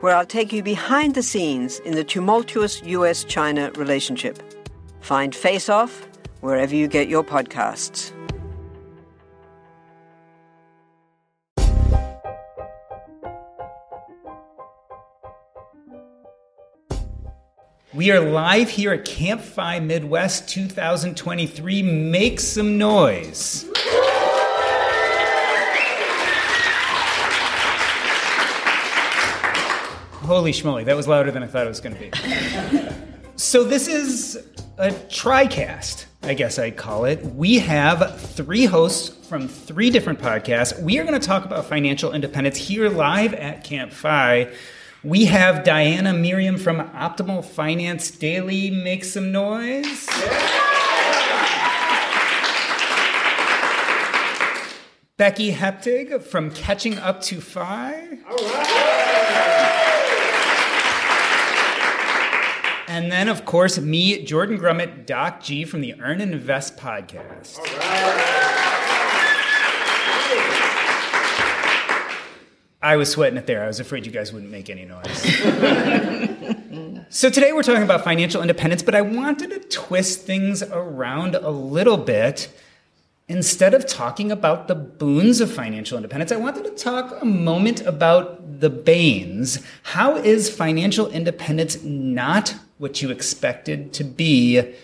where I'll take you behind the scenes in the tumultuous US China relationship. Find Face Off wherever you get your podcasts. We are live here at Camp FI Midwest 2023. Make some noise. Holy schmoly, that was louder than I thought it was going to be. so, this is a TriCast, I guess I'd call it. We have three hosts from three different podcasts. We are going to talk about financial independence here live at Camp FI. We have Diana Merriam from Optimal Finance Daily. Make some noise. Becky Heptig from Catching Up to FI. All right. And then, of course, me, Jordan Grumet, Doc G from the Earn and Invest podcast. I was sweating it there. I was afraid you guys wouldn't make any noise. so today we're talking about financial independence, but I wanted to twist things around a little bit. Instead of talking about the boons of financial independence, I wanted to talk a moment about the banes. How is financial independence not what you expected to be.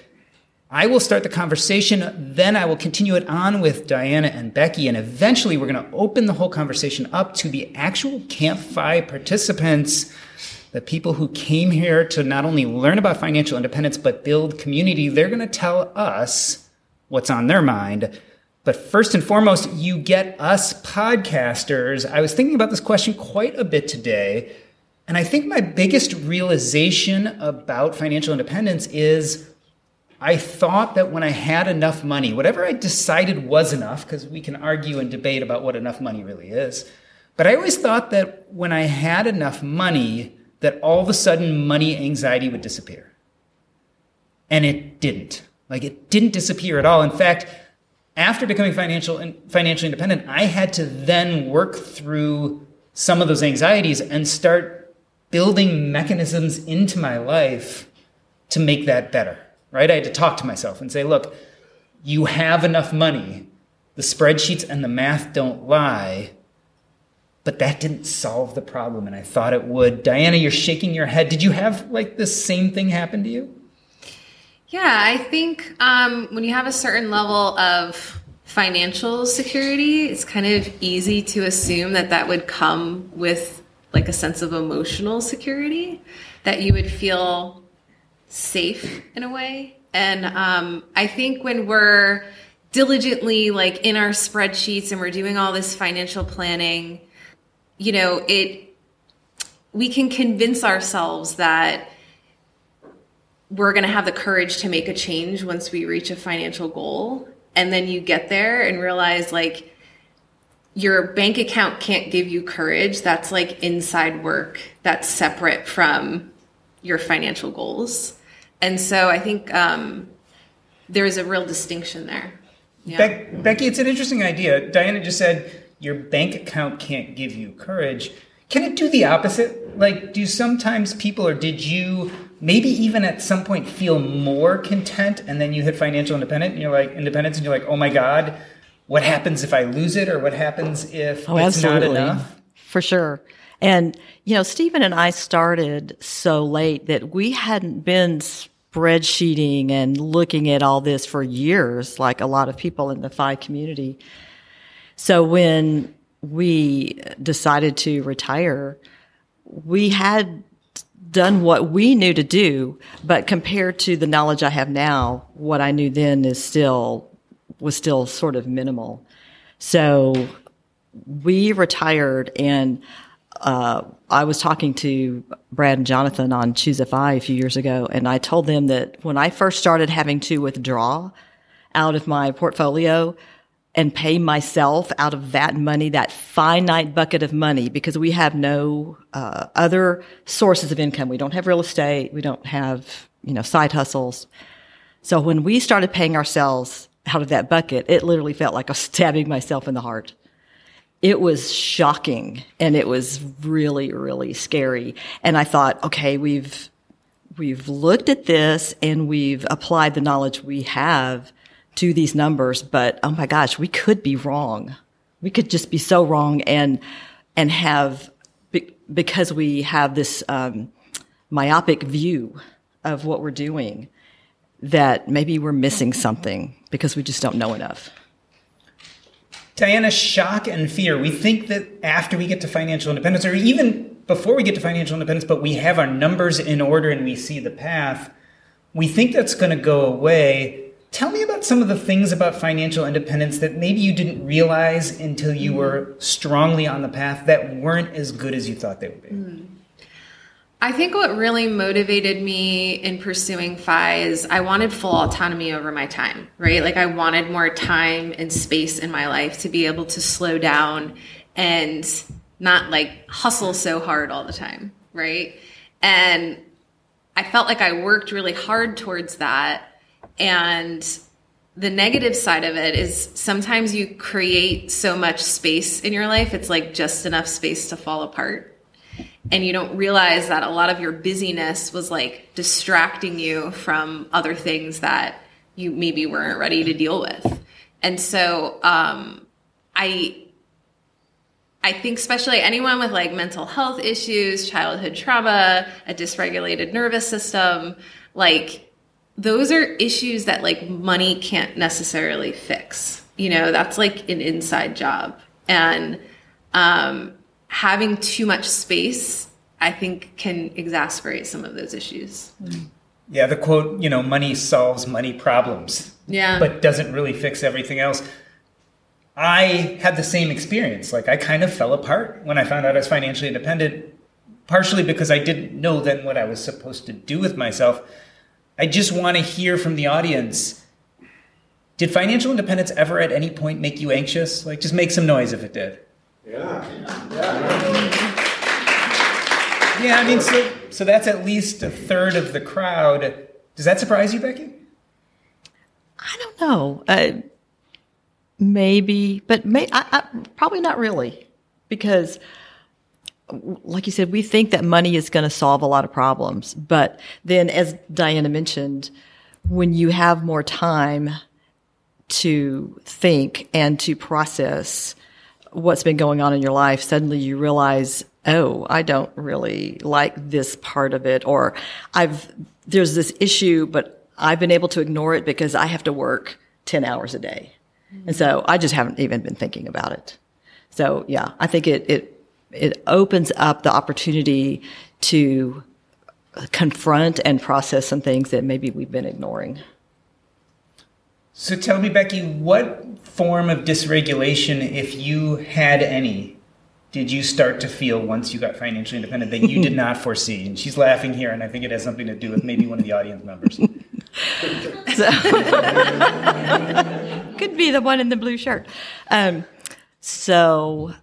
I will start the conversation, then I will continue it on with Diana and Becky, and eventually we're going to open the whole conversation up to the actual Camp FI participants, the people who came here to not only learn about financial independence, but build community. They're going to tell us what's on their mind. But first and foremost, you get us podcasters. I was thinking about this question quite a bit today and I think my biggest realization about financial independence is I thought that when I had enough money, whatever I decided was enough, because we can argue and debate about what enough money really is, but I always thought that when I had enough money, that all of a sudden money anxiety would disappear. And it didn't. Like it didn't disappear at all. In fact, after becoming financial financially independent, I had to then work through some of those anxieties and start building mechanisms into my life to make that better, right? I had to talk to myself and say, look, you have enough money. The spreadsheets and the math don't lie. But that didn't solve the problem, and I thought it would. Diana, you're shaking your head. Did you have like the same thing happen to you? Yeah, I think um, when you have a certain level of financial security, it's kind of easy to assume that that would come with like a sense of emotional security that you would feel safe in a way. And um, I think when we're diligently like in our spreadsheets and we're doing all this financial planning, you know, it we can convince ourselves that we're going to have the courage to make a change once we reach a financial goal. And then you get there and realize like your bank account can't give you courage. That's like inside work that's separate from your financial goals. And so I think um, there's a real distinction there. Yeah. Be- Becky, it's an interesting idea. Diana just said your bank account can't give you courage. Can it do the opposite? Like, do sometimes people, or did you maybe even at some point feel more content and then you hit financial independence and you're like, independence and you're like, oh my God, what happens if I lose it or what happens if oh, it's absolutely. not enough? For sure. And, you know, Stephen and I started so late that we hadn't been spreadsheeting and looking at all this for years, like a lot of people in the FI community. So when we decided to retire, we had done what we knew to do, but compared to the knowledge I have now, what I knew then is still was still sort of minimal. So we retired and uh, I was talking to Brad and Jonathan on Choose FI a few years ago, and I told them that when I first started having to withdraw out of my portfolio and pay myself out of that money, that finite bucket of money, because we have no uh, other sources of income. We don't have real estate. We don't have, you know, side hustles. So when we started paying ourselves out of that bucket, it literally felt like I was stabbing myself in the heart it was shocking and it was really, really scary. And I thought, okay, we've, we've looked at this and we've applied the knowledge we have to these numbers, but oh my gosh, we could be wrong. We could just be so wrong and, and have, because we have this, um, myopic view of what we're doing that maybe we're missing something because we just don't know enough. Diana, shock and fear. We think that after we get to financial independence, or even before we get to financial independence, but we have our numbers in order and we see the path, we think that's going to go away. Tell me about some of the things about financial independence that maybe you didn't realize until you were strongly on the path that weren't as good as you thought they would be. Mm. I think what really motivated me in pursuing FI is I wanted full autonomy over my time, right? Like I wanted more time and space in my life to be able to slow down and not like hustle so hard all the time, right? And I felt like I worked really hard towards that. And the negative side of it is sometimes you create so much space in your life, it's like just enough space to fall apart and you don't realize that a lot of your busyness was like distracting you from other things that you maybe weren't ready to deal with. And so um, I I think especially anyone with like mental health issues, childhood trauma, a dysregulated nervous system, like those are issues that like money can't necessarily fix. You know, that's like an inside job. And um having too much space, I think, can exacerbate some of those issues. Mm. Yeah, the quote, you know, money solves money problems. Yeah. But doesn't really fix everything else. I had the same experience. Like, I kind of fell apart when I found out I was financially independent, partially because I didn't know then what I was supposed to do with myself. I just want to hear from the audience. Did financial independence ever at any point make you anxious? Like, just make some noise if it did. Yeah. Yeah. Yeah, I mean, so so that's at least a third of the crowd. Does that surprise you, Becky? I don't know. Uh, maybe, but may, I, I, probably not really, because, like you said, we think that money is going to solve a lot of problems. But then, as Diana mentioned, when you have more time to think and to process what's been going on in your life, suddenly you realize, oh, I don't really like this part of it, or I've, there's this issue, but I've been able to ignore it because I have to work 10 hours a day. Mm-hmm. And so I just haven't even been thinking about it. So yeah, I think it, it, it opens up the opportunity to confront and process some things that maybe we've been ignoring. So tell me, Becky, what form of dysregulation, if you had any, did you start to feel once you got financially independent that you did not foresee? And she's laughing here, and I think it has something to do with maybe one of the audience members. so, could be the one in the blue shirt. Um, so,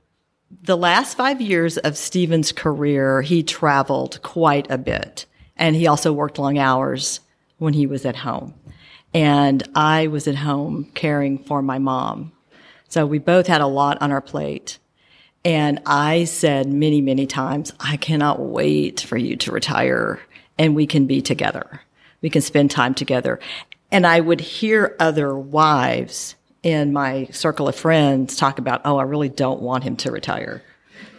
the last five years of Stephen's career, he traveled quite a bit, and he also worked long hours when he was at home and I was at home caring for my mom. So we both had a lot on our plate. And I said many, many times, I cannot wait for you to retire and we can be together. We can spend time together. And I would hear other wives in my circle of friends talk about, oh, I really don't want him to retire.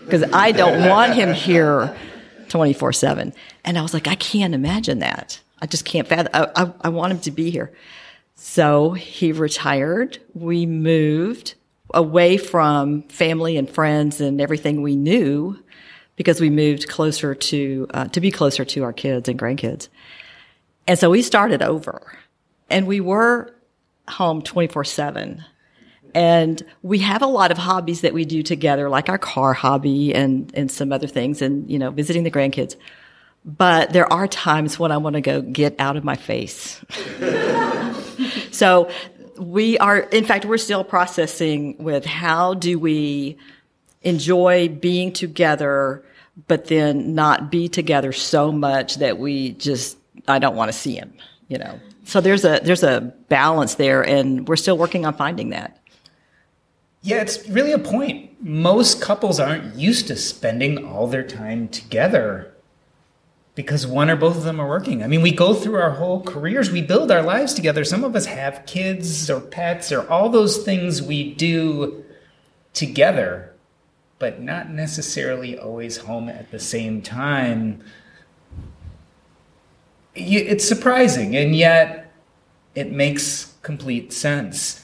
because I don't want him here 24 7. And I was like, I can't imagine that. I just can't fathom. I, I, I want him to be here. So he retired. We moved away from family and friends and everything we knew because we moved closer to, uh, to be closer to our kids and grandkids. And so we started over and we were home 24 7. And we have a lot of hobbies that we do together, like our car hobby and, and some other things and, you know, visiting the grandkids. But there are times when I want to go get out of my face. so we are, in fact, we're still processing with how do we enjoy being together, but then not be together so much that we just, I don't want to see him, you know. So there's a, there's a balance there and we're still working on finding that. Yeah, it's really a point. Most couples aren't used to spending all their time together because one or both of them are working. I mean, we go through our whole careers, we build our lives together. Some of us have kids or pets or all those things we do together, but not necessarily always home at the same time. It's surprising, and yet it makes complete sense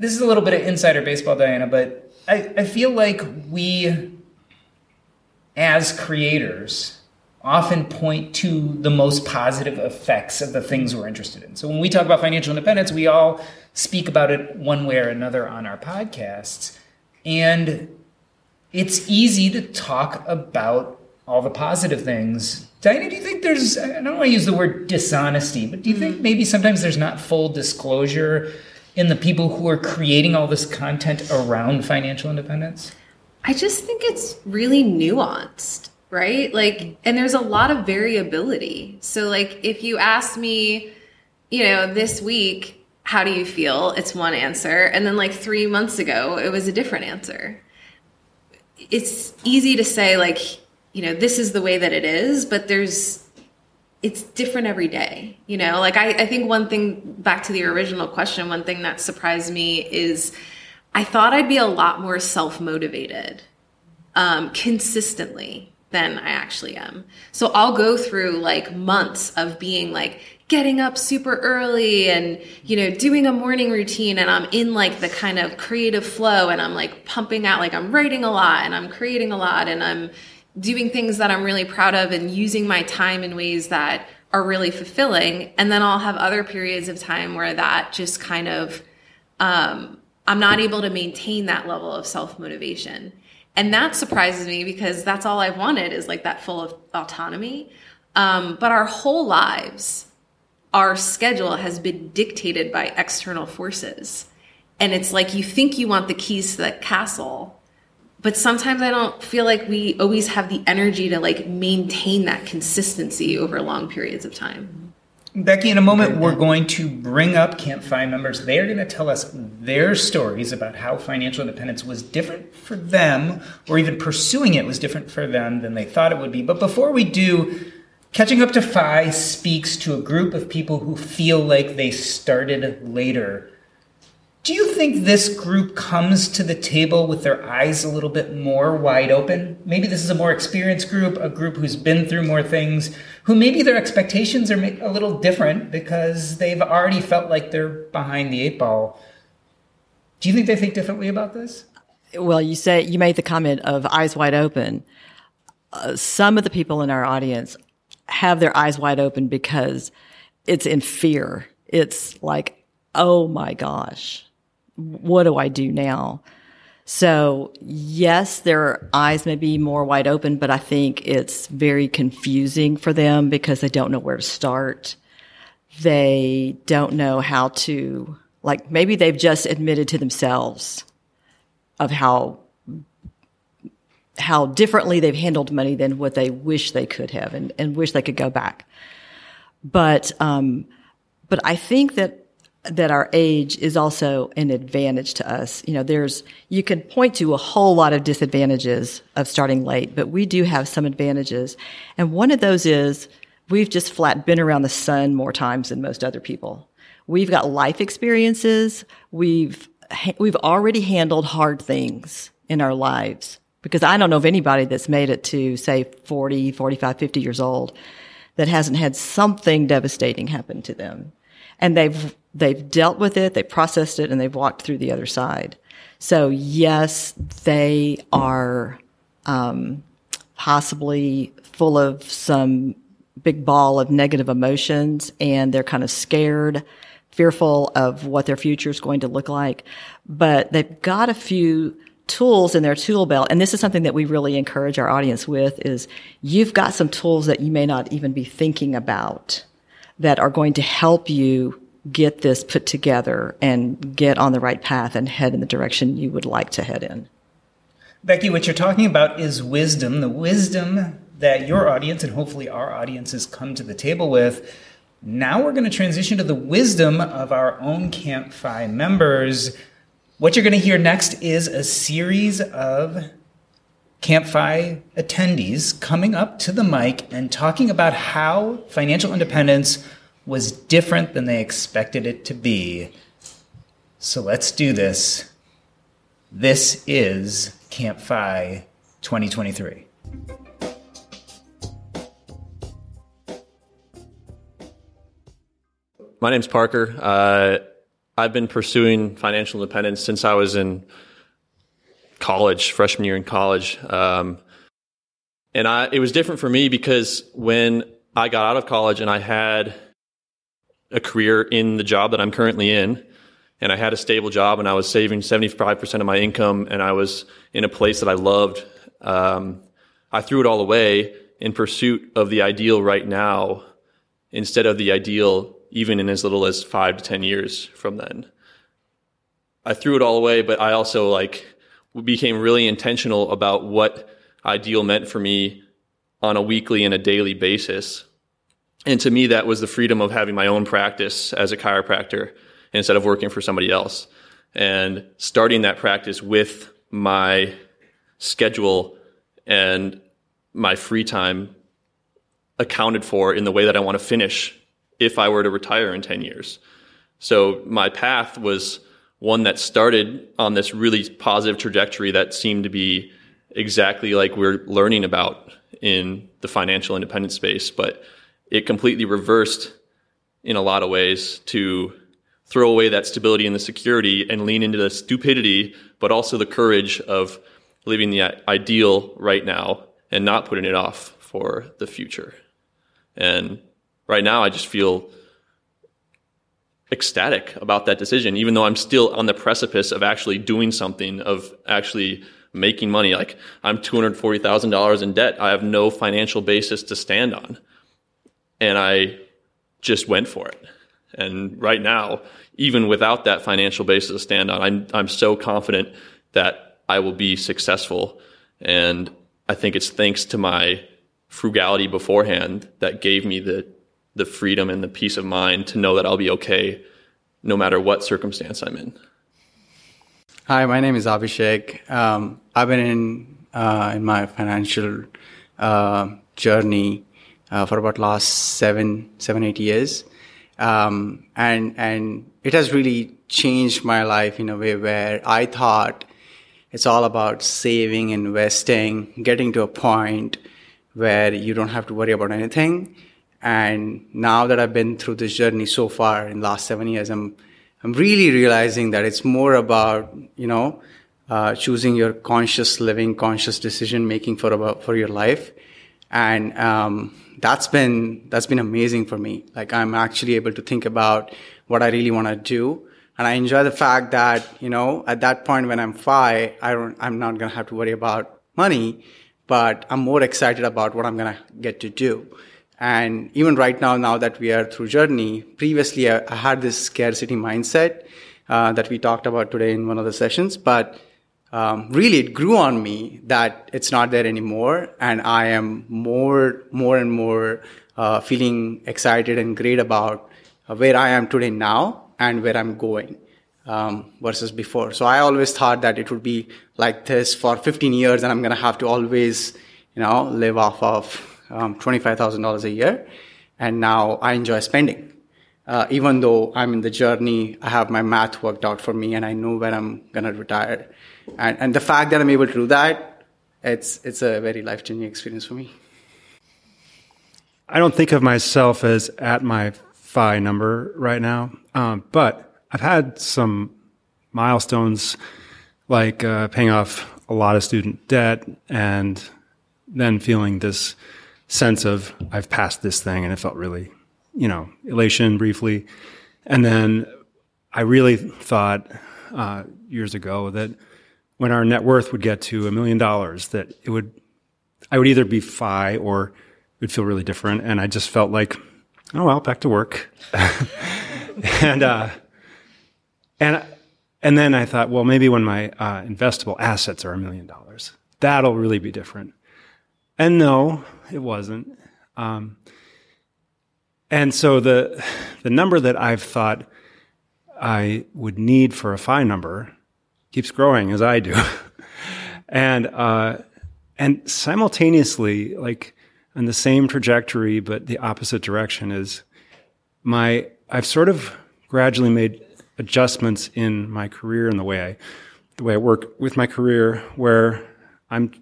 this is a little bit of insider baseball, Diana, but I, I feel like we, as creators, often point to the most positive effects of the things we're interested in. So when we talk about financial independence, we all speak about it one way or another on our podcasts. And it's easy to talk about all the positive things. Diana, do you think there's, I don't want to use the word dishonesty, but do you think mm. maybe sometimes there's not full disclosure in the people who are creating all this content around financial independence? I just think it's really nuanced, right? Like, and there's a lot of variability. So, like, if you ask me, you know, this week, how do you feel? It's one answer. And then, like, three months ago, it was a different answer. It's easy to say, like, you know, this is the way that it is, but there's it's different every day you know like I, I think one thing back to the original question one thing that surprised me is i thought i'd be a lot more self-motivated um, consistently than i actually am so i'll go through like months of being like getting up super early and you know doing a morning routine and i'm in like the kind of creative flow and i'm like pumping out like i'm writing a lot and i'm creating a lot and i'm doing things that I'm really proud of and using my time in ways that are really fulfilling. And then I'll have other periods of time where that just kind of, um, I'm not able to maintain that level of self motivation. And that surprises me because that's all I've wanted is like that full of autonomy. Um, but our whole lives, our schedule has been dictated by external forces. And it's like you think you want the keys to that castle, but sometimes I don't feel like we always have the energy to like maintain that consistency over long periods of time. Becky, in a moment, we're going to bring up Camp FI members. They are going to tell us their stories about how financial independence was different for them, or even pursuing it was different for them than they thought it would be. But before we do, Catching Up to FI speaks to a group of people who feel like they started later do you think this group comes to the table with their eyes a little bit more wide open? Maybe this is a more experienced group, a group who's been through more things, who maybe their expectations are a little different because they've already felt like they're behind the eight ball. Do you think they think differently about this? Well, you say you made the comment of eyes wide open. Uh, some of the people in our audience have their eyes wide open because it's in fear. It's like, oh my gosh, what do I do now? So yes, their eyes may be more wide open, but I think it's very confusing for them because they don't know where to start. They don't know how to, like, maybe they've just admitted to themselves of how, how differently they've handled money than what they wish they could have and, and wish they could go back. But, um, but I think that that our age is also an advantage to us. You know, there's, you can point to a whole lot of disadvantages of starting late, but we do have some advantages. And one of those is we've just flat been around the sun more times than most other people. We've got life experiences. We've, we've already handled hard things in our lives Because I don't know of anybody that's made it to say 40, 45, 50 years old that hasn't had something devastating happen to them. And they've, they've dealt with it, they processed it, and they've walked through the other side. So yes, they are, um, possibly full of some big ball of negative emotions and they're kind of scared, fearful of what their future is going to look like. But they've got a few tools in their tool belt. And this is something that we really encourage our audience with is you've got some tools that you may not even be thinking about that are going to help you get this put together and get on the right path and head in the direction you would like to head in. Becky, what you're talking about is wisdom, the wisdom that your audience and hopefully our audiences come to the table with. Now we're going to transition to the wisdom of our own Camp members. What you're going to hear next is a series of Camp attendees coming up to the mic and talking about how financial independence was different than they expected it to be. So let's do this. This is Camp FI 2023. My name's Parker. Uh, I've been pursuing financial independence since I was in college, freshman year in college. Um, and I, it was different for me because when I got out of college and I had a career in the job that I'm currently in, and I had a stable job and I was saving 75% of my income and I was in a place that I loved. Um, I threw it all away in pursuit of the ideal right now instead of the ideal even in as little as five to 10 years from then. I threw it all away, but I also like became really intentional about what ideal meant for me on a weekly and a daily basis. And to me, that was the freedom of having my own practice as a chiropractor instead of working for somebody else. And starting that practice with my schedule and my free time accounted for in the way that I want to finish if I were to retire in 10 years. So my path was one that started on this really positive trajectory that seemed to be exactly like we're learning about in the financial independence space, but it completely reversed in a lot of ways to throw away that stability and the security and lean into the stupidity, but also the courage of living the ideal right now and not putting it off for the future. And right now, I just feel ecstatic about that decision, even though I'm still on the precipice of actually doing something, of actually making money. Like I'm $240,000 in debt. I have no financial basis to stand on. And I just went for it. And right now, even without that financial basis to stand on, I'm, I'm so confident that I will be successful. And I think it's thanks to my frugality beforehand that gave me the, the freedom and the peace of mind to know that I'll be okay no matter what circumstance I'm in. Hi, my name is Abhishek. Um, I've been in, uh, in my financial uh, journey uh, for about last seven, seven, eight years. Um, and, and it has really changed my life in a way where I thought it's all about saving, investing, getting to a point where you don't have to worry about anything. And now that I've been through this journey so far in the last seven years, I'm, I'm really realizing that it's more about, you know, uh, choosing your conscious living, conscious decision making for about, for your life. And, um, that's been that's been amazing for me. Like I'm actually able to think about what I really want to do, and I enjoy the fact that you know at that point when I'm FI, I don't I'm not gonna have to worry about money, but I'm more excited about what I'm gonna get to do. And even right now, now that we are through journey, previously I, I had this scarcity mindset uh, that we talked about today in one of the sessions, but um, really it grew on me that it's not there anymore and i am more more and more uh, feeling excited and great about uh, where i am today now and where i'm going um, versus before. So i always thought that it would be like this for 15 years and i'm going to have to always you know live off of um, $25000 a year. And now i enjoy spending. Uh, even though i'm in the journey i have my math worked out for me and i know when i'm going to retire and, and the fact that I'm able to do that it's it's a very life changing experience for me. I don't think of myself as at my FI number right now, um, but I've had some milestones like uh, paying off a lot of student debt and then feeling this sense of I've passed this thing and it felt really, you know, elation briefly. And then I really thought uh, years ago that when our net worth would get to a million dollars, that it would, I would either be FI or it would feel really different. And I just felt like, oh well, back to work. and uh, and and then I thought, well, maybe when my uh, investable assets are a million dollars, that'll really be different. And no, it wasn't. Um, and so the the number that I've thought I would need for a FI number keeps growing as I do. and, uh, and simultaneously, like on the same trajectory, but the opposite direction is my, I've sort of gradually made adjustments in my career and the way I, the way I work with my career where I'm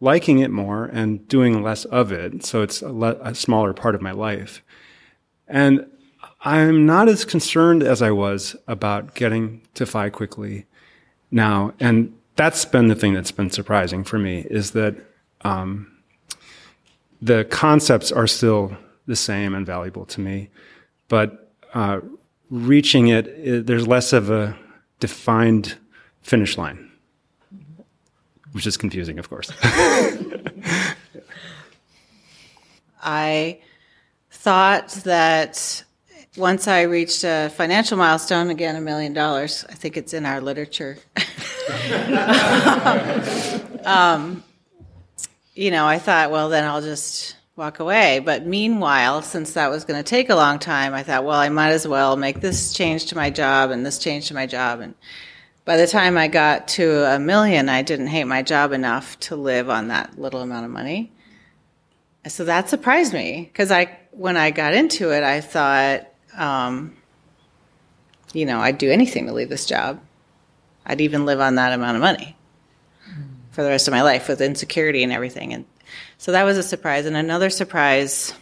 liking it more and doing less of it. So it's a, le- a smaller part of my life. And I'm not as concerned as I was about getting to FI quickly now. And that's been the thing that's been surprising for me is that um, the concepts are still the same and valuable to me, but uh, reaching it, it, there's less of a defined finish line, which is confusing, of course. I thought that once I reached a financial milestone, again, a million dollars, I think it's in our literature. um, you know, I thought, well, then I'll just walk away. But meanwhile, since that was going to take a long time, I thought, well, I might as well make this change to my job and this change to my job. And by the time I got to a million, I didn't hate my job enough to live on that little amount of money. So that surprised me because I, when I got into it, I thought, um, you know, I'd do anything to leave this job. I'd even live on that amount of money for the rest of my life with insecurity and everything. And so that was a surprise. And another surprise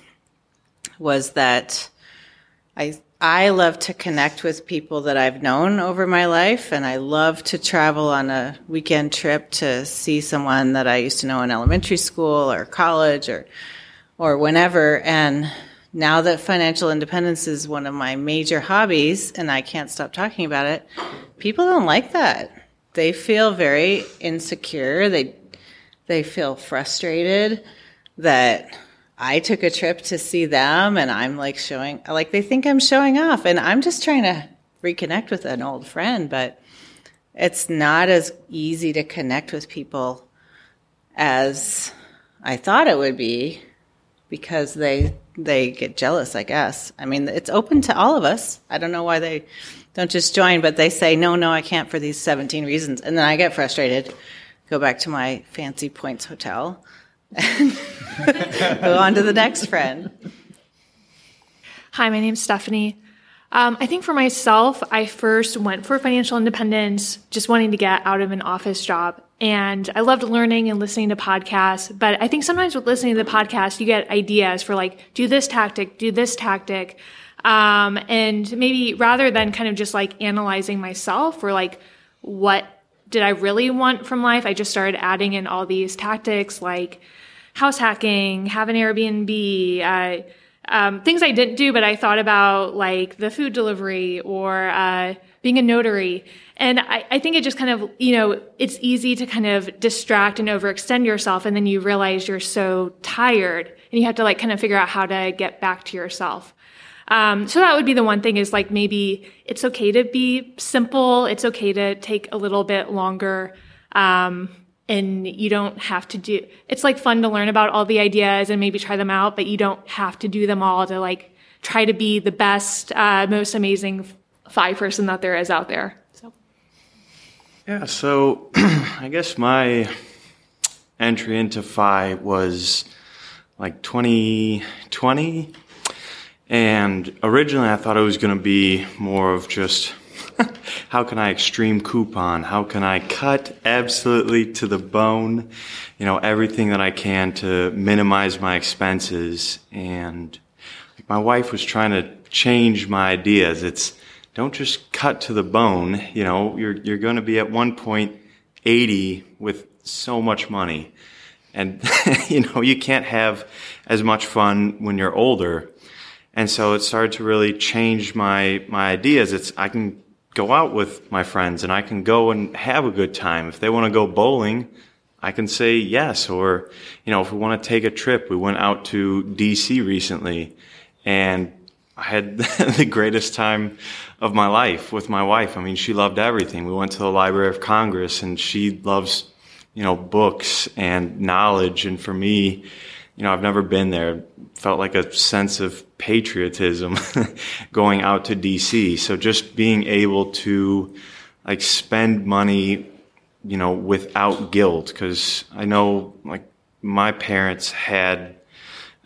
was that I I love to connect with people that I've known over my life, and I love to travel on a weekend trip to see someone that I used to know in elementary school or college or or whenever. And now that financial independence is one of my major hobbies and I can't stop talking about it, people don't like that. They feel very insecure. They they feel frustrated that I took a trip to see them and I'm like showing like they think I'm showing off and I'm just trying to reconnect with an old friend, but it's not as easy to connect with people as I thought it would be because they they get jealous, I guess. I mean, it's open to all of us. I don't know why they don't just join, but they say, no, no, I can't for these 17 reasons. And then I get frustrated, go back to my fancy points hotel, and go on to the next friend. Hi, my name's Stephanie. Um, I think for myself, I first went for financial independence, just wanting to get out of an office job. And I loved learning and listening to podcasts. But I think sometimes with listening to the podcast, you get ideas for like, do this tactic, do this tactic. Um, and maybe rather than kind of just like analyzing myself or like, what did I really want from life? I just started adding in all these tactics like house hacking, have an Airbnb, uh, um, things I didn't do, but I thought about like the food delivery or uh, being a notary. And I, I, think it just kind of, you know, it's easy to kind of distract and overextend yourself. And then you realize you're so tired and you have to like kind of figure out how to get back to yourself. Um, so that would be the one thing is like maybe it's okay to be simple. It's okay to take a little bit longer. Um, and you don't have to do it's like fun to learn about all the ideas and maybe try them out but you don't have to do them all to like try to be the best uh, most amazing FI person that there is out there yeah so i guess my entry into FI was like 2020 and originally i thought it was going to be more of just how can I extreme coupon? How can I cut absolutely to the bone? You know, everything that I can to minimize my expenses. And my wife was trying to change my ideas. It's don't just cut to the bone. You know, you're, you're going to be at one point 80 with so much money. And, you know, you can't have as much fun when you're older. And so it started to really change my, my ideas. It's, I can go out with my friends and I can go and have a good time. If they want to go bowling, I can say yes. Or, you know, if we want to take a trip, we went out to DC recently and I had the greatest time of my life with my wife. I mean, she loved everything. We went to the Library of Congress and she loves, you know, books and knowledge. And for me, you know, I've never been there. Felt like a sense of patriotism going out to DC. So just being able to like spend money, you know, without guilt. Cause I know like my parents had,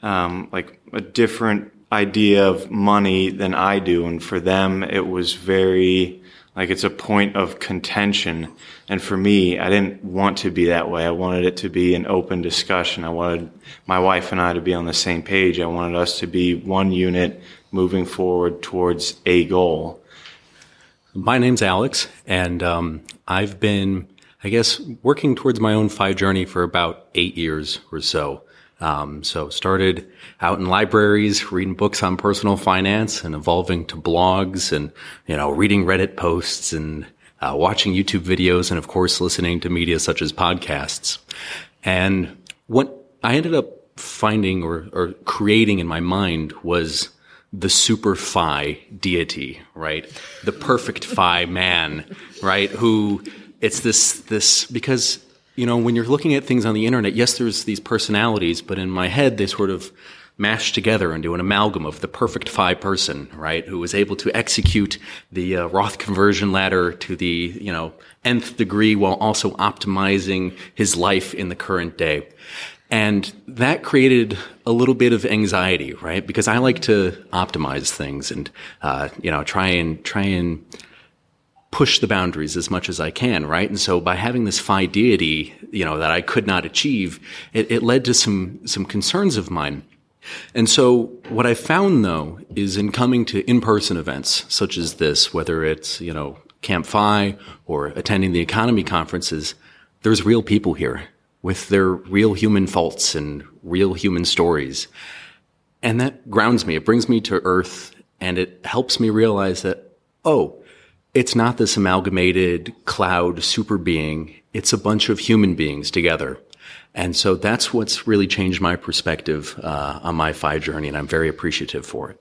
um, like a different idea of money than I do. And for them, it was very, like it's a point of contention. And for me, I didn't want to be that way. I wanted it to be an open discussion. I wanted my wife and I to be on the same page. I wanted us to be one unit moving forward towards a goal. My name's Alex, and um, I've been, I guess, working towards my own FI journey for about eight years or so. Um, so started out in libraries, reading books on personal finance and evolving to blogs and, you know, reading Reddit posts and uh, watching YouTube videos and of course listening to media such as podcasts. And what I ended up finding or, or creating in my mind was the super FI deity, right? The perfect FI man, right? Who it's this, this, because you know, when you're looking at things on the internet, yes, there's these personalities, but in my head, they sort of mash together into an amalgam of the perfect FI person, right? Who was able to execute the uh, Roth conversion ladder to the, you know, nth degree while also optimizing his life in the current day. And that created a little bit of anxiety, right? Because I like to optimize things and, uh, you know, try and, try and, push the boundaries as much as I can, right? And so by having this FI deity, you know, that I could not achieve, it, it led to some, some concerns of mine. And so what I found though is in coming to in-person events such as this, whether it's, you know, Camp FI or attending the economy conferences, there's real people here with their real human faults and real human stories. And that grounds me. It brings me to earth and it helps me realize that, oh, it's not this amalgamated cloud super being. It's a bunch of human beings together. And so that's what's really changed my perspective uh, on my FI journey, and I'm very appreciative for it.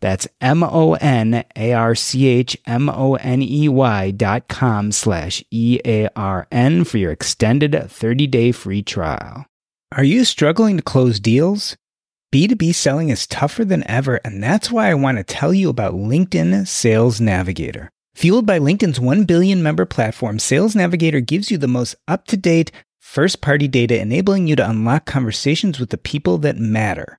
That's M O N A R C H M O N E Y dot com slash E A R N for your extended 30 day free trial. Are you struggling to close deals? B2B selling is tougher than ever, and that's why I want to tell you about LinkedIn Sales Navigator. Fueled by LinkedIn's 1 billion member platform, Sales Navigator gives you the most up to date, first party data, enabling you to unlock conversations with the people that matter.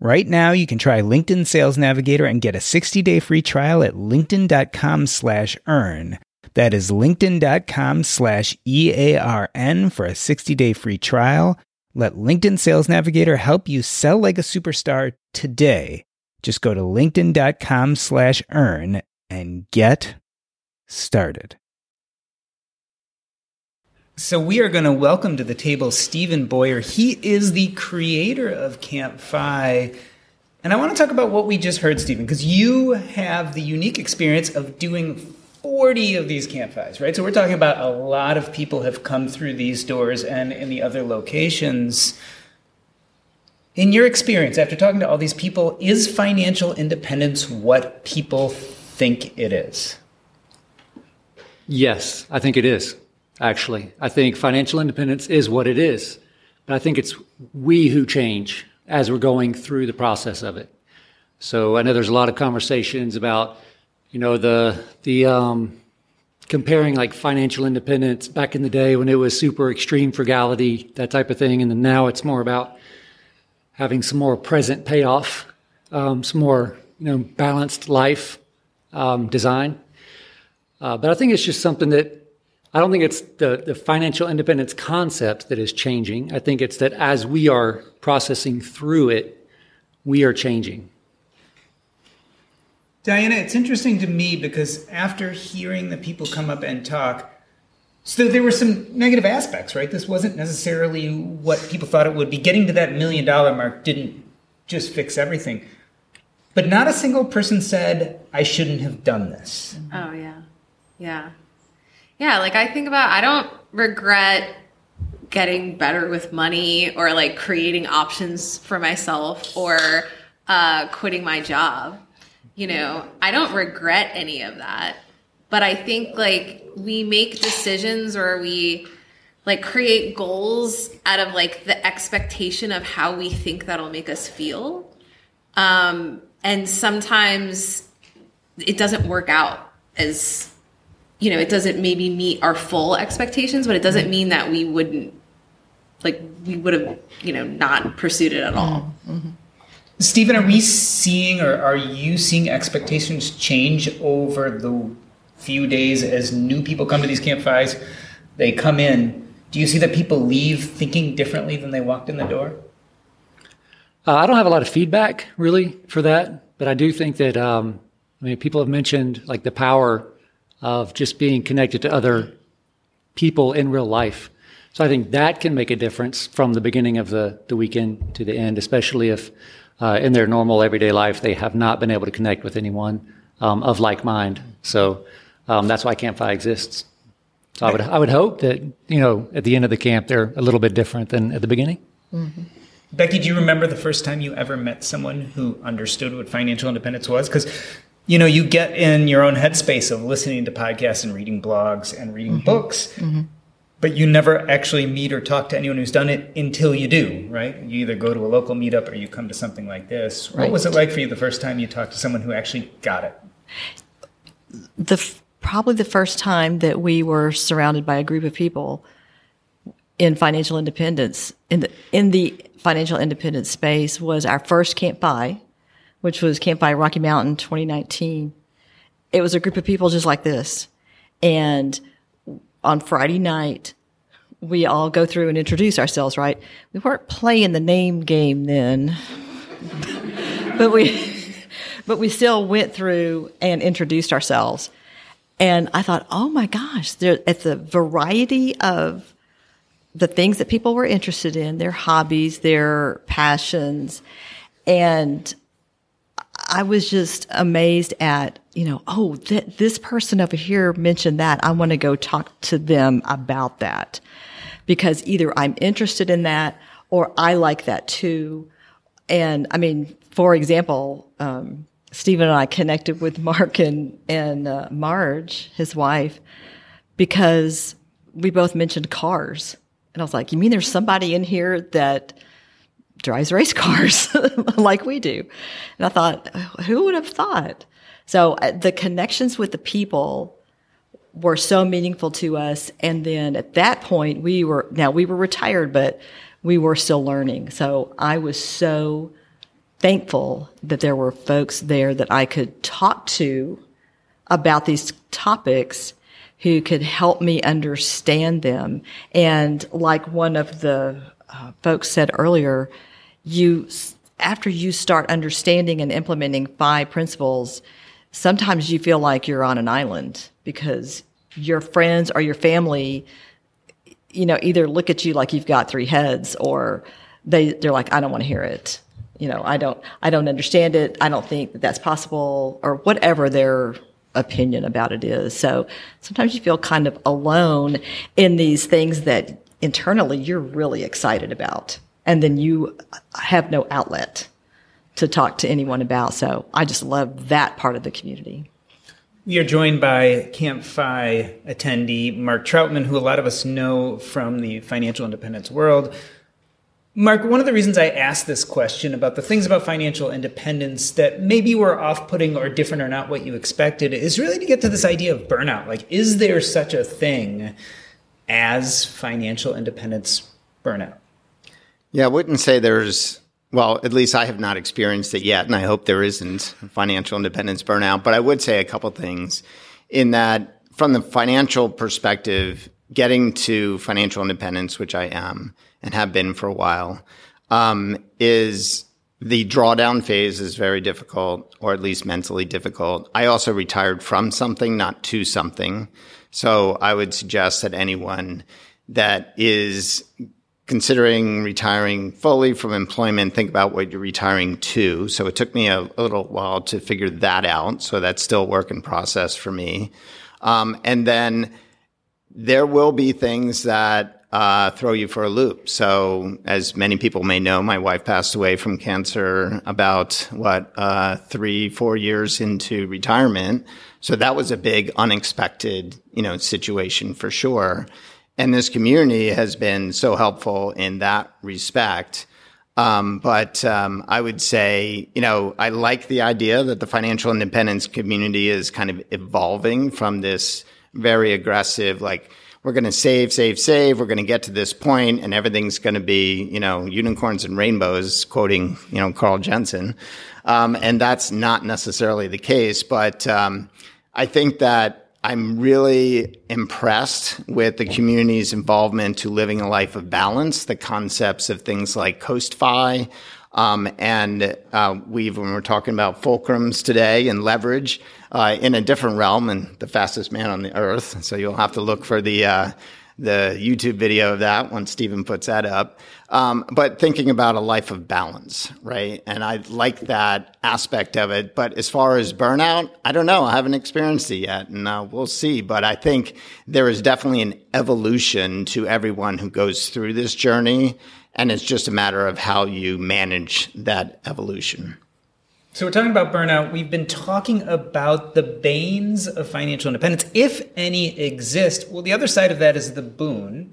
Right now, you can try LinkedIn Sales Navigator and get a 60 day free trial at linkedin.com slash earn. That is linkedin.com slash EARN for a 60 day free trial. Let LinkedIn Sales Navigator help you sell like a superstar today just go to linkedin.com slash earn and get started. So we are going to welcome to the table Stephen Boyer. He is the creator of Camp FI. And I want to talk about what we just heard, Stephen, because you have the unique experience of doing 40 of these Camp FIs, right? So we're talking about a lot of people have come through these doors and in the other locations. In your experience, after talking to all these people, is financial independence what people think it is? Yes, I think it is, actually. I think financial independence is what it is. But I think it's we who change as we're going through the process of it. So I know there's a lot of conversations about, you know, the, the, um, comparing like financial independence back in the day when it was super extreme frugality, that type of thing. And then now it's more about having some more present payoff, um, some more you know balanced life um, design. Uh, but I think it's just something that I don't think it's the, the financial independence concept that is changing. I think it's that as we are processing through it, we are changing. Diania, it's interesting to me because after hearing the people come up and talk, so there were some negative aspects, right? This wasn't necessarily what people thought it would be. Getting to that million dollar mark didn't just fix everything. But not a single person said, I shouldn't have done this. Oh, yeah. Yeah. Yeah. Like I think about, I don't regret getting better with money or like creating options for myself or uh, quitting my job. You know, I don't regret any of that but I think like we make decisions or we like create goals out of like the expectation of how we think that'll make us feel. Um, and sometimes it doesn't work out as you know, it doesn't maybe meet our full expectations, but it doesn't mean that we wouldn't like we would have, you know, not pursued it at all. Mm-hmm. Stephen, are we seeing or are you seeing expectations change over the few days as new people come to these Camp FIs? They come in. Do you see that people leave thinking differently than they walked in the door? Uh, I don't have a lot of feedback really for that, but I do think that um, I mean people have mentioned like the power of just being connected to other people in real life. So I think that can make a difference from the beginning of the, the weekend to the end, especially if uh, in their normal everyday life they have not been able to connect with anyone um, of like mind. So um, that's why Camp FI exists. So I would I would hope that you know at the end of the camp they're a little bit different than at the beginning. Mm-hmm. Becky, do you remember the first time you ever met someone who understood what financial independence was? Because you know you get in your own headspace of listening to podcasts and reading blogs and reading mm-hmm. books. Mm-hmm. But you never actually meet or talk to anyone who's done it until you do, right? You either go to a local meetup or you come to something like this. Right. What was it like for you the first time you talked to someone who actually got it? The probably the first time that we were surrounded by a group of people in financial independence in the in the financial independence space was our first Camp FI, which was Camp FI Rocky Mountain 2019. It was a group of people just like this, and on Friday night we all go through and introduce ourselves, right? We weren't playing the name game then, but we, but we still went through and introduced ourselves. And I thought, oh my gosh, there, it's a variety of the things that people were interested in, their hobbies, their passions. And I was just amazed at, you know, oh, th- this person over here mentioned that. I want to go talk to them about that because either I'm interested in that or I like that too. And I mean, for example, um, Stephen and I connected with Mark and, and uh, Marge, his wife, because we both mentioned cars. And I was like, you mean there's somebody in here that drives race cars like we do? And I thought, who would have thought? So uh, the connections with the people were so meaningful to us. And then at that point, we were, now we were retired, but we were still learning. So I was so thankful that there were folks there that I could talk to about these topics who could help me understand them. And like one of the uh, folks said earlier, you, after you start understanding and implementing FI principles, sometimes you feel like you're on an island because your friends or your family, you know, either look at you like you've got three heads or they, they're like, I don't want to hear it. You know, I don't, I don't understand it. I don't think that that's possible or whatever their opinion about it is. So sometimes you feel kind of alone in these things that internally you're really excited about. And then you have no outlet to talk to anyone about. So I just love that part of the community. Are joined by Camp FI attendee Mark Troutman, who a lot of us know from the financial independence world. Mark, one of the reasons I asked this question about the things about financial independence that maybe were off putting or different or not what you expected is really to get to this idea of burnout. Like, is there such a thing as financial independence burnout? Yeah, I wouldn't say there's, well, at least I have not experienced it yet, and I hope there isn't financial independence burnout. But I would say a couple things in that from the financial perspective, getting to financial independence, which I am and have been for a while, um, is the drawdown phase is very difficult, or at least mentally difficult. I also retired from something, not to something. So I would suggest that anyone that is considering retiring fully from employment, think about what you're retiring to. So it took me a, a little while to figure that out. So that's still work in process for me. Um, and then there will be things that uh, throw you for a loop. So, as many people may know, my wife passed away from cancer about what uh, three, four years into retirement. So that was a big, unexpected, you know, situation for sure. And this community has been so helpful in that respect. Um, but um, I would say, you know, I like the idea that the financial independence community is kind of evolving from this very aggressive, like, we're going to save, save, save. We're going to get to this point and everything's going to be, you know, unicorns and rainbows, quoting, you know, Carl Jensen. Um, and that's not necessarily the case. But um, I think that I'm really impressed with the community's involvement to living a life of balance, the concepts of things like CoastFi. Um, and uh, we've, when we're talking about fulcrums today and leverage uh, in a different realm and the fastest man on the earth. So you'll have to look for the, uh, the YouTube video of that once Stephen puts that up. Um, but thinking about a life of balance, right? And I like that aspect of it. But as far as burnout, I don't know. I haven't experienced it yet, and uh, we'll see. But I think there is definitely an evolution to everyone who goes through this journey, and it's just a matter of how you manage that evolution. So we're talking about burnout. We've been talking about the banes of financial independence, if any exist. Well, the other side of that is the boon.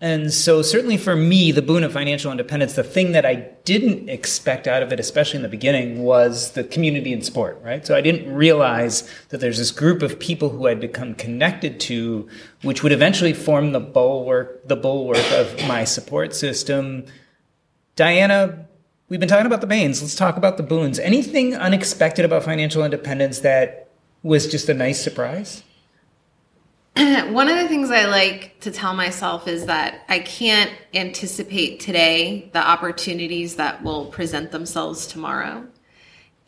And so, certainly for me, the boon of financial independence, the thing that I didn't expect out of it, especially in the beginning, was the community and sport, right? So, I didn't realize that there's this group of people who I'd become connected to, which would eventually form the bulwark, the bulwark of my support system. Diania, we've been talking about the banes. Let's talk about the boons. Anything unexpected about financial independence that was just a nice surprise? one of the things I like to tell myself is that I can't anticipate today the opportunities that will present themselves tomorrow.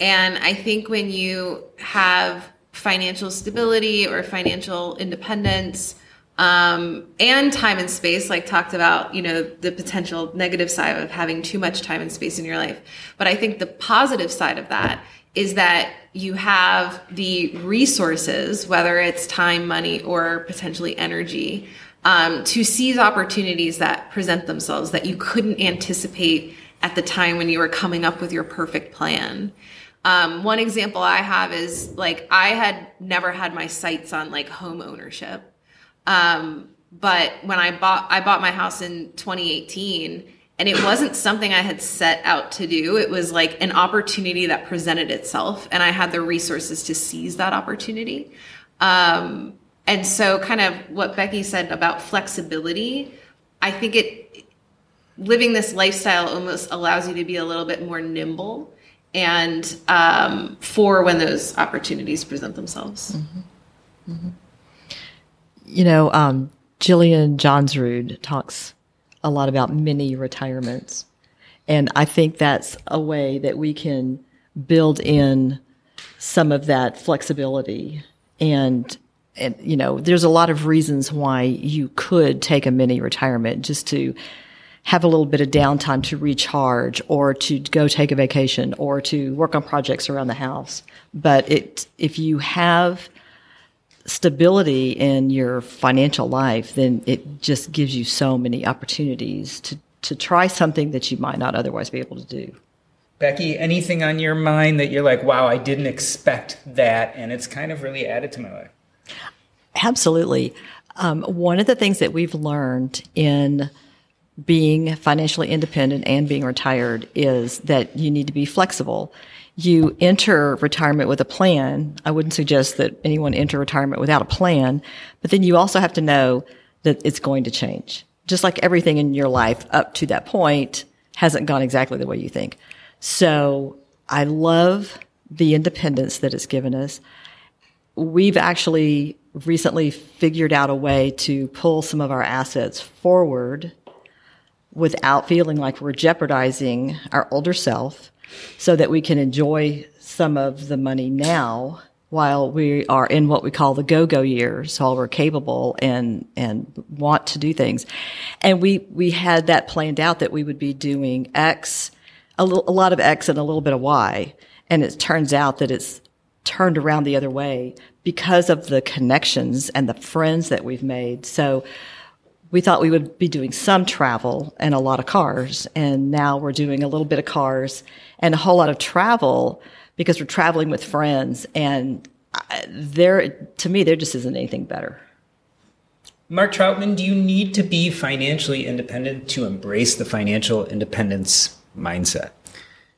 And I think when you have financial stability or financial independence, um, and time and space, like talked about, you know, the potential negative side of having too much time and space in your life. But I think the positive side of that is that you have the resources, whether it's time, money, or potentially energy, um, to seize opportunities that present themselves that you couldn't anticipate at the time when you were coming up with your perfect plan. Um, one example I have is like I had never had my sights on like home ownership. Um, but when I bought, I bought my house in 2018 and it wasn't something I had set out to do. It was like an opportunity that presented itself and I had the resources to seize that opportunity. Um, and so kind of what Becky said about flexibility, I think it, living this lifestyle almost allows you to be a little bit more nimble and um, for when those opportunities present themselves. Mm-hmm. Mm-hmm. You know, um, Jillian Johnsrud talks a lot about mini retirements. And I think that's a way that we can build in some of that flexibility. And, and, you know, there's a lot of reasons why you could take a mini retirement just to have a little bit of downtime to recharge or to go take a vacation or to work on projects around the house. But it, if you have stability in your financial life, then it just gives you so many opportunities to, to try something that you might not otherwise be able to do. Becky, anything on your mind that you're like, wow, I didn't expect that, and it's kind of really added to my life? Absolutely. Um, one of the things that we've learned in being financially independent and being retired is that you need to be flexible you enter retirement with a plan. I wouldn't suggest that anyone enter retirement without a plan, but then you also have to know that it's going to change. Just like everything in your life up to that point hasn't gone exactly the way you think. So I love the independence that it's given us. We've actually recently figured out a way to pull some of our assets forward without feeling like we're jeopardizing our older self so that we can enjoy some of the money now while we are in what we call the go-go years, while we're capable and, and want to do things. And we, we had that planned out that we would be doing X, a, lot of X and a little bit of Y. And it turns out that it's turned around the other way because of the connections and the friends that we've made. So we thought we would be doing some travel and a lot of cars. And now we're doing a little bit of cars and a whole lot of travel because we're traveling with friends. And uh, there, to me, there just isn't anything better. Mark Troutman, do you need to be financially independent to embrace the financial independence mindset?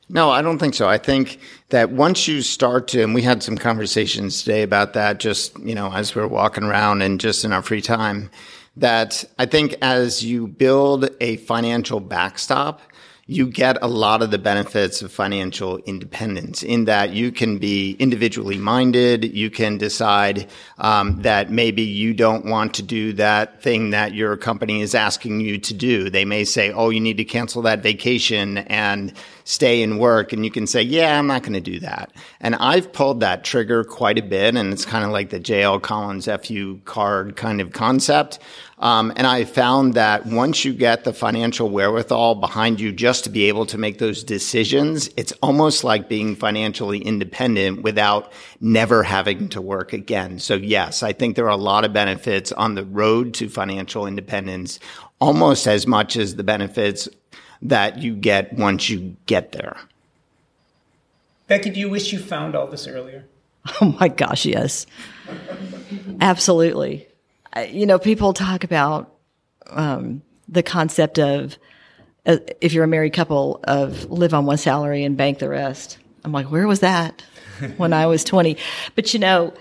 No, I don't think so. I think that once you start to, and we had some conversations today about that just, you know, as we are walking around and just in our free time, that I think as you build a financial backstop, you get a lot of the benefits of financial independence in that you can be individually minded. You can decide um, that maybe you don't want to do that thing that your company is asking you to do. They may say, "Oh, you need to cancel that vacation and stay and work," and you can say, "Yeah, I'm not going to do that." And I've pulled that trigger quite a bit, and it's kind of like the JL Collins FU card kind of concept. Um, and I found that once you get the financial wherewithal behind you just to be able to make those decisions, it's almost like being financially independent without never having to work again. So yes, I think there are a lot of benefits on the road to financial independence, almost as much as the benefits that you get once you get there. Becky, do you wish you found all this earlier? Oh my gosh, yes. Absolutely you know, people talk about um, the concept of uh, if you're a married couple of live on one salary and bank the rest. I'm like, where was that when I was 20? But you know,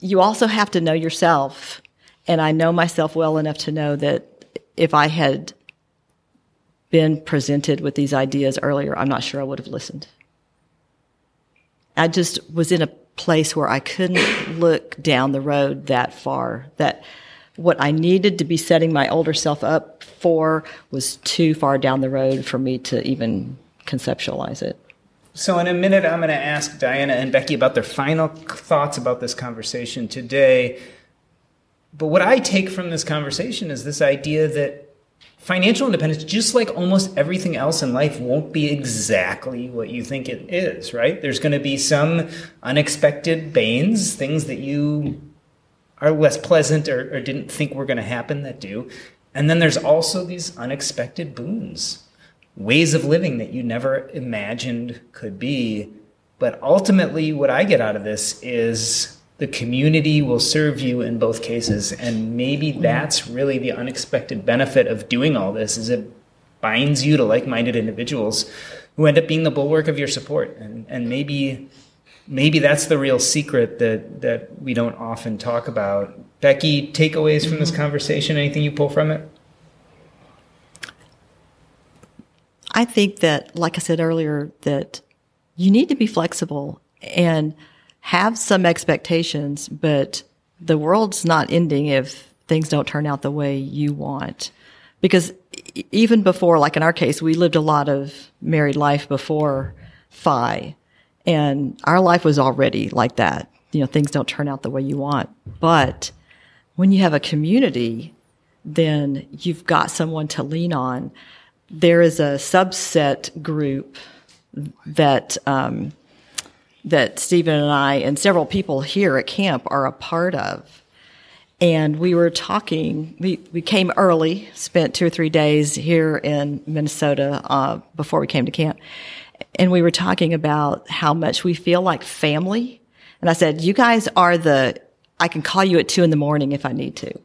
you also have to know yourself. And I know myself well enough to know that if I had been presented with these ideas earlier, I'm not sure I would have listened. I just was in a place where I couldn't look down the road that far, that what I needed to be setting my older self up for was too far down the road for me to even conceptualize it. So, in a minute, I'm going to ask Diania and Becky about their final thoughts about this conversation today. But what I take from this conversation is this idea that financial independence, just like almost everything else in life, won't be exactly what you think it is, right? There's going to be some unexpected banes, things that you are less pleasant or, or didn't think were going to happen that do. And then there's also these unexpected boons, ways of living that you never imagined could be. But ultimately, what I get out of this is the community will serve you in both cases. And maybe that's really the unexpected benefit of doing all this is it binds you to like-minded individuals who end up being the bulwark of your support. And, and maybe maybe that's the real secret that that we don't often talk about. Becky, takeaways from this mm-hmm. conversation? Anything you pull from it? I think that, like I said earlier, that you need to be flexible and have some expectations, but the world's not ending if things don't turn out the way you want. Because even before, like in our case, we lived a lot of married life before FI. And our life was already like that. You know, things don't turn out the way you want. But when you have a community, then you've got someone to lean on. There is a subset group that um, that Stephen and I and several people here at camp are a part of. And we were talking, we, we came early, spent two or three days here in Minnesota uh, before we came to camp and we were talking about how much we feel like family. And I said, you guys are the, I can call you at two in the morning if I need to,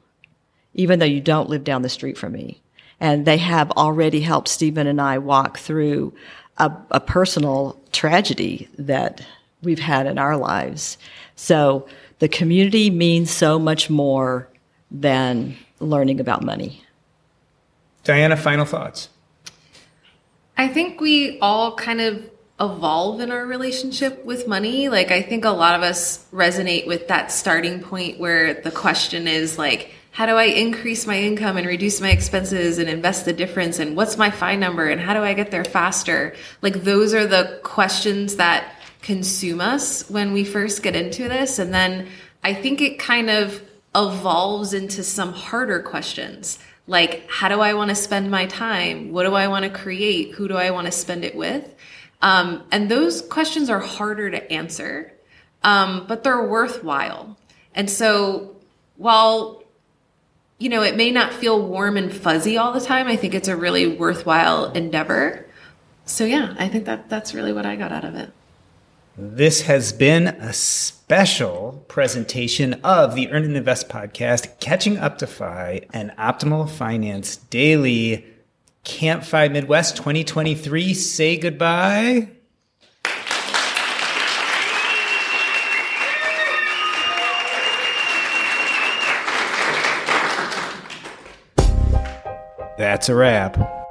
even though you don't live down the street from me. And they have already helped Stephen and I walk through a, a personal tragedy that we've had in our lives. So the community means so much more than learning about money. Diania, final thoughts. I think we all kind of evolve in our relationship with money. Like, I think a lot of us resonate with that starting point where the question is like, how do I increase my income and reduce my expenses and invest the difference? And what's my FI number? And how do I get there faster? Like, those are the questions that consume us when we first get into this. And then I think it kind of evolves into some harder questions. Like how do i want to spend my time? What do i want to create? Who do i want to spend it with? Um, and those questions are harder to answer um, but they're worthwhile. And so while you know it may not feel warm and fuzzy all the time i think it's a really worthwhile endeavor. So yeah i think that that's really what i got out of it this has been a special presentation of the Earn and Invest podcast, Catching Up to FI and Optimal Finance Daily. Camp FI Midwest 2023. Say goodbye. That's a wrap.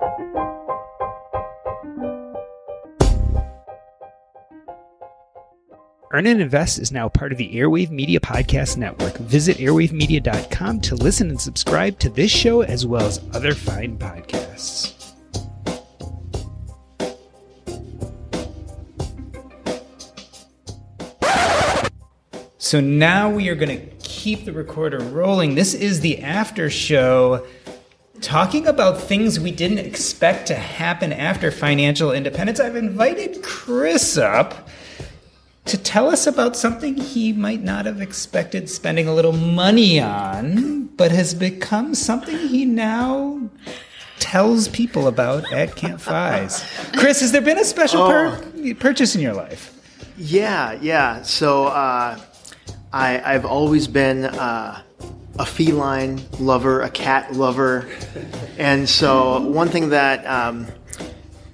Earn and Invest is now part of the Airwave Media Podcast Network. Visit airwavemedia.com to listen and subscribe to this show as well as other fine podcasts. So now we are going to keep the recorder rolling. This is the after show talking about things we didn't expect to happen after financial independence. I've invited Chris up to tell us about something he might not have expected spending a little money on, but has become something he now tells people about at Camp FI's. Chris, has there been a special Oh. purchase in your life? Yeah, yeah. So uh, I, I've always been uh, a feline lover, a cat lover, and so one thing that um,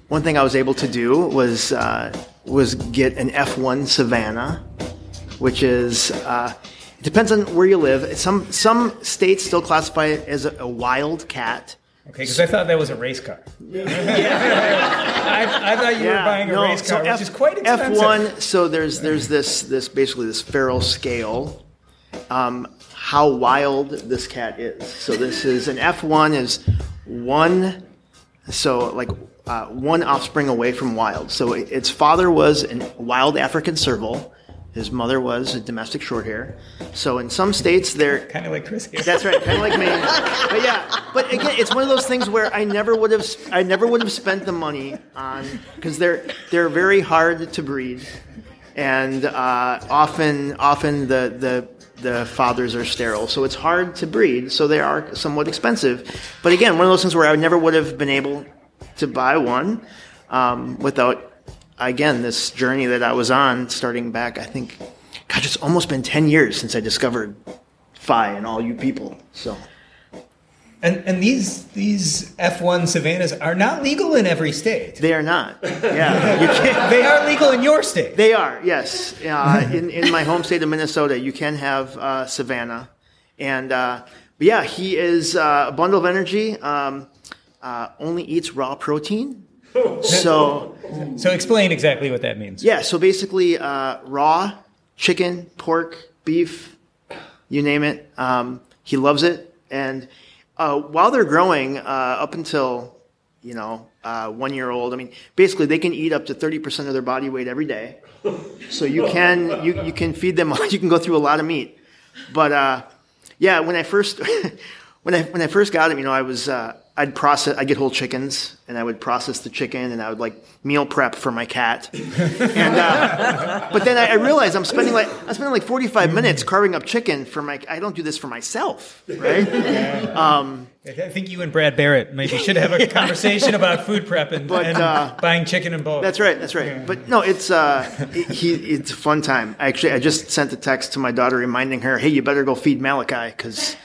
one thing I was able to do was uh, was get an F1 Savannah, which is uh, it depends on where you live. Some some states still classify it as a, a wild cat. Okay, because I thought that was a race car. I, I thought you were buying a no, race so car, which is quite expensive. F1. So there's there's this this basically this feral scale. Um, how wild this cat is. So this is an F1 is one, so like uh, one offspring away from wild. So its father was a wild African serval. His mother was a domestic shorthair. So in some states, they're kind of like Chris here. That's right, kind of like me. But yeah, but again, it's one of those things where I never would have, I never would have spent the money on because they're they're very hard to breed, and uh, often often the the the fathers are sterile, so it's hard to breed. So they are somewhat expensive. But again, one of those things where I never would have been able to buy one um, without again this journey that I was on, starting back. I think, gosh, it's almost been ten years since I discovered FI and all you people. So. And and these these F1 Savannahs are not legal in every state. They are not. Yeah, you can't. they are legal in your state. They are. Yes, uh, in in my home state of Minnesota, you can have uh, Savannah, and uh, but yeah, he is uh, a bundle of energy. Um, uh, only eats raw protein. So, so explain exactly what that means. yeah. So basically, uh, raw chicken, pork, beef, you name it. Um, he loves it, and uh, while they're growing, uh, up until you know uh, one year old, I mean, basically they can eat up to thirty percent of their body weight every day. So you can you you can feed them. You can go through a lot of meat, but uh, yeah, when I first when I when I first got him, you know, I was uh, I'd process I'd get whole chickens and I would process the chicken and I would like meal prep for my cat. and uh, but then I, I realized I'm spending like I'm spending like 45 minutes carving up chicken for my. I don't do this for myself, right? Um, I think you and Brad Barrett maybe should have a conversation about food prep and, But, and uh, buying chicken in bulk. That's right. That's right. But no, it's uh, it- he. It's a fun time. Actually, I just sent a text to my daughter reminding her, "Hey, you better go feed Malachi because,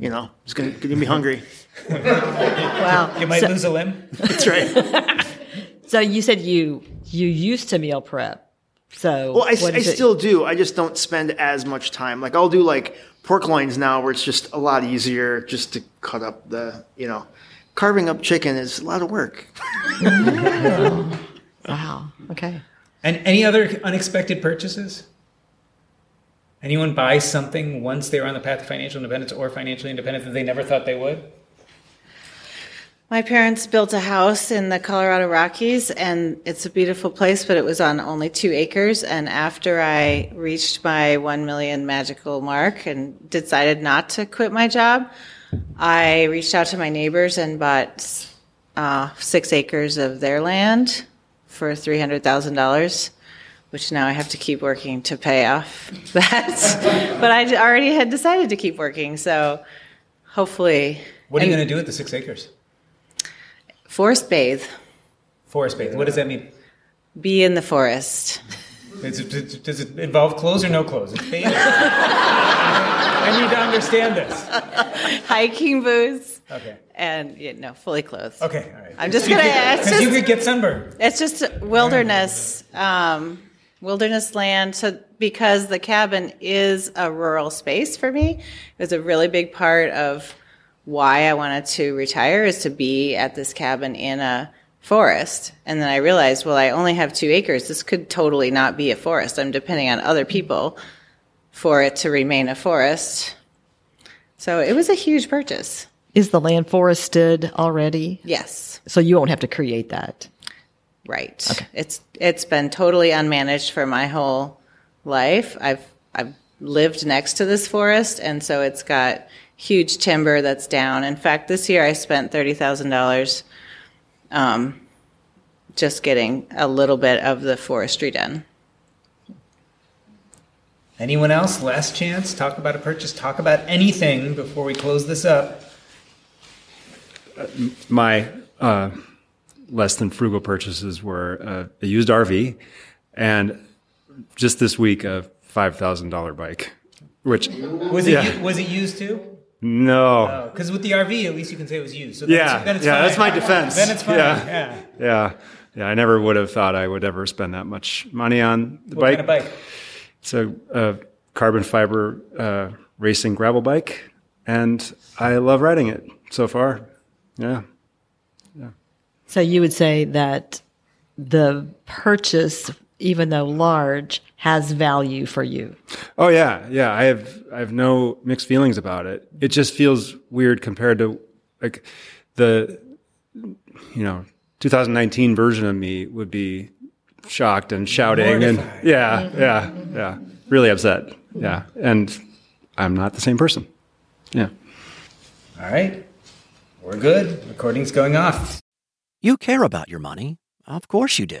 you know, he's gonna, gonna be hungry." Wow. You might So- lose a limb. That's right. So you said you you used to meal prep. So Well, I, I still do. I just don't spend as much time. Like I'll do like pork loins now, where it's just a lot easier just to cut up the, you know, carving up chicken is a lot of work. wow. Okay. And any other unexpected purchases? Anyone buy something once they were on the path to financial independence or financially independent that they never thought they would? My parents built a house in the Colorado Rockies, and it's a beautiful place, but it was on only two acres. And after I reached my one million magical mark and decided not to quit my job, I reached out to my neighbors and bought uh, six acres of their land for three hundred thousand dollars. Which now I have to keep working to pay off that. but I already had decided to keep working, so hopefully. What are you going to do with the six acres? Forest bathe. Forest bathe. What does that mean? Be in the forest. Does it, does it involve clothes or no clothes? It's bathing. I need to understand this. Hiking boots. Okay. And you know, fully clothed. Okay, all right. I'm just You gonna. could- It's 'cause you could get sunburned. it's just wilderness, um, wilderness land. So because the cabin is a rural space for me, it was a really big part of why I wanted to retire is to be at this cabin in a forest. And then I realized, well, I only have two acres. This could totally not be a forest. I'm depending on other people for it to remain a forest. So it was a huge purchase. Is the land forested already? Yes. So you won't have to create that. Right. Okay. It's it's been totally unmanaged for my whole life. I've I've lived next to this forest, and so it's got huge timber that's down. In fact, this year I spent thirty thousand dollars, um, just getting a little bit of the forestry done. Anyone else? Last chance. Talk about a purchase. Talk about anything before we close this up. my uh, less than frugal purchases were uh, a used RV and just this week a five thousand dollar bike, which Was it yeah. u- was it used too? no. Because with the RV, at least you can say it was used. So then yeah, it's, then it's yeah, fine. that's my defense. Then it's fine. Yeah. Yeah. yeah, yeah. I never would have thought I would ever spend that much money on the What bike. kind of bike? It's a, a carbon fiber uh, racing gravel bike, and I love riding it so far. Yeah, yeah. So you would say that the purchase even though large, has value for you. Oh yeah, yeah. I have I have no mixed feelings about it. It just feels weird compared to like the you know 2019 version of me would be shocked and shouting and yeah, yeah, yeah, really upset. Yeah, and I'm not the same person. Yeah. All right. We're good. Recording's going off. You care about your money. Of course you do.